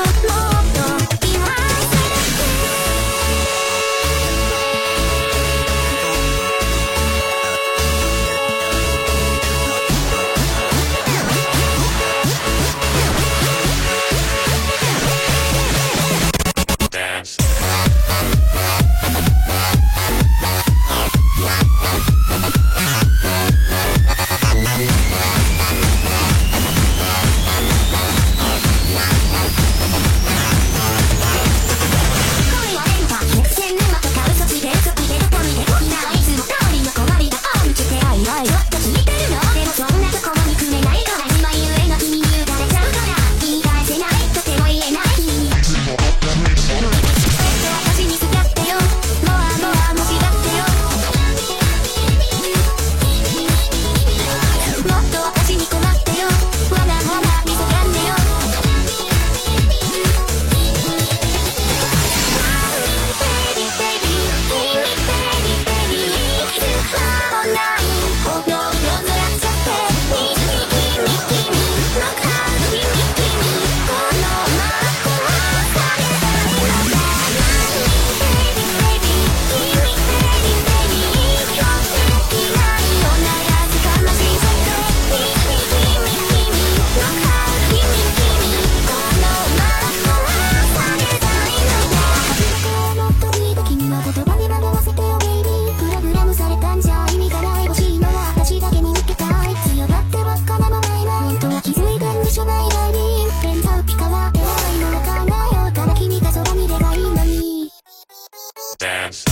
love, love. dance.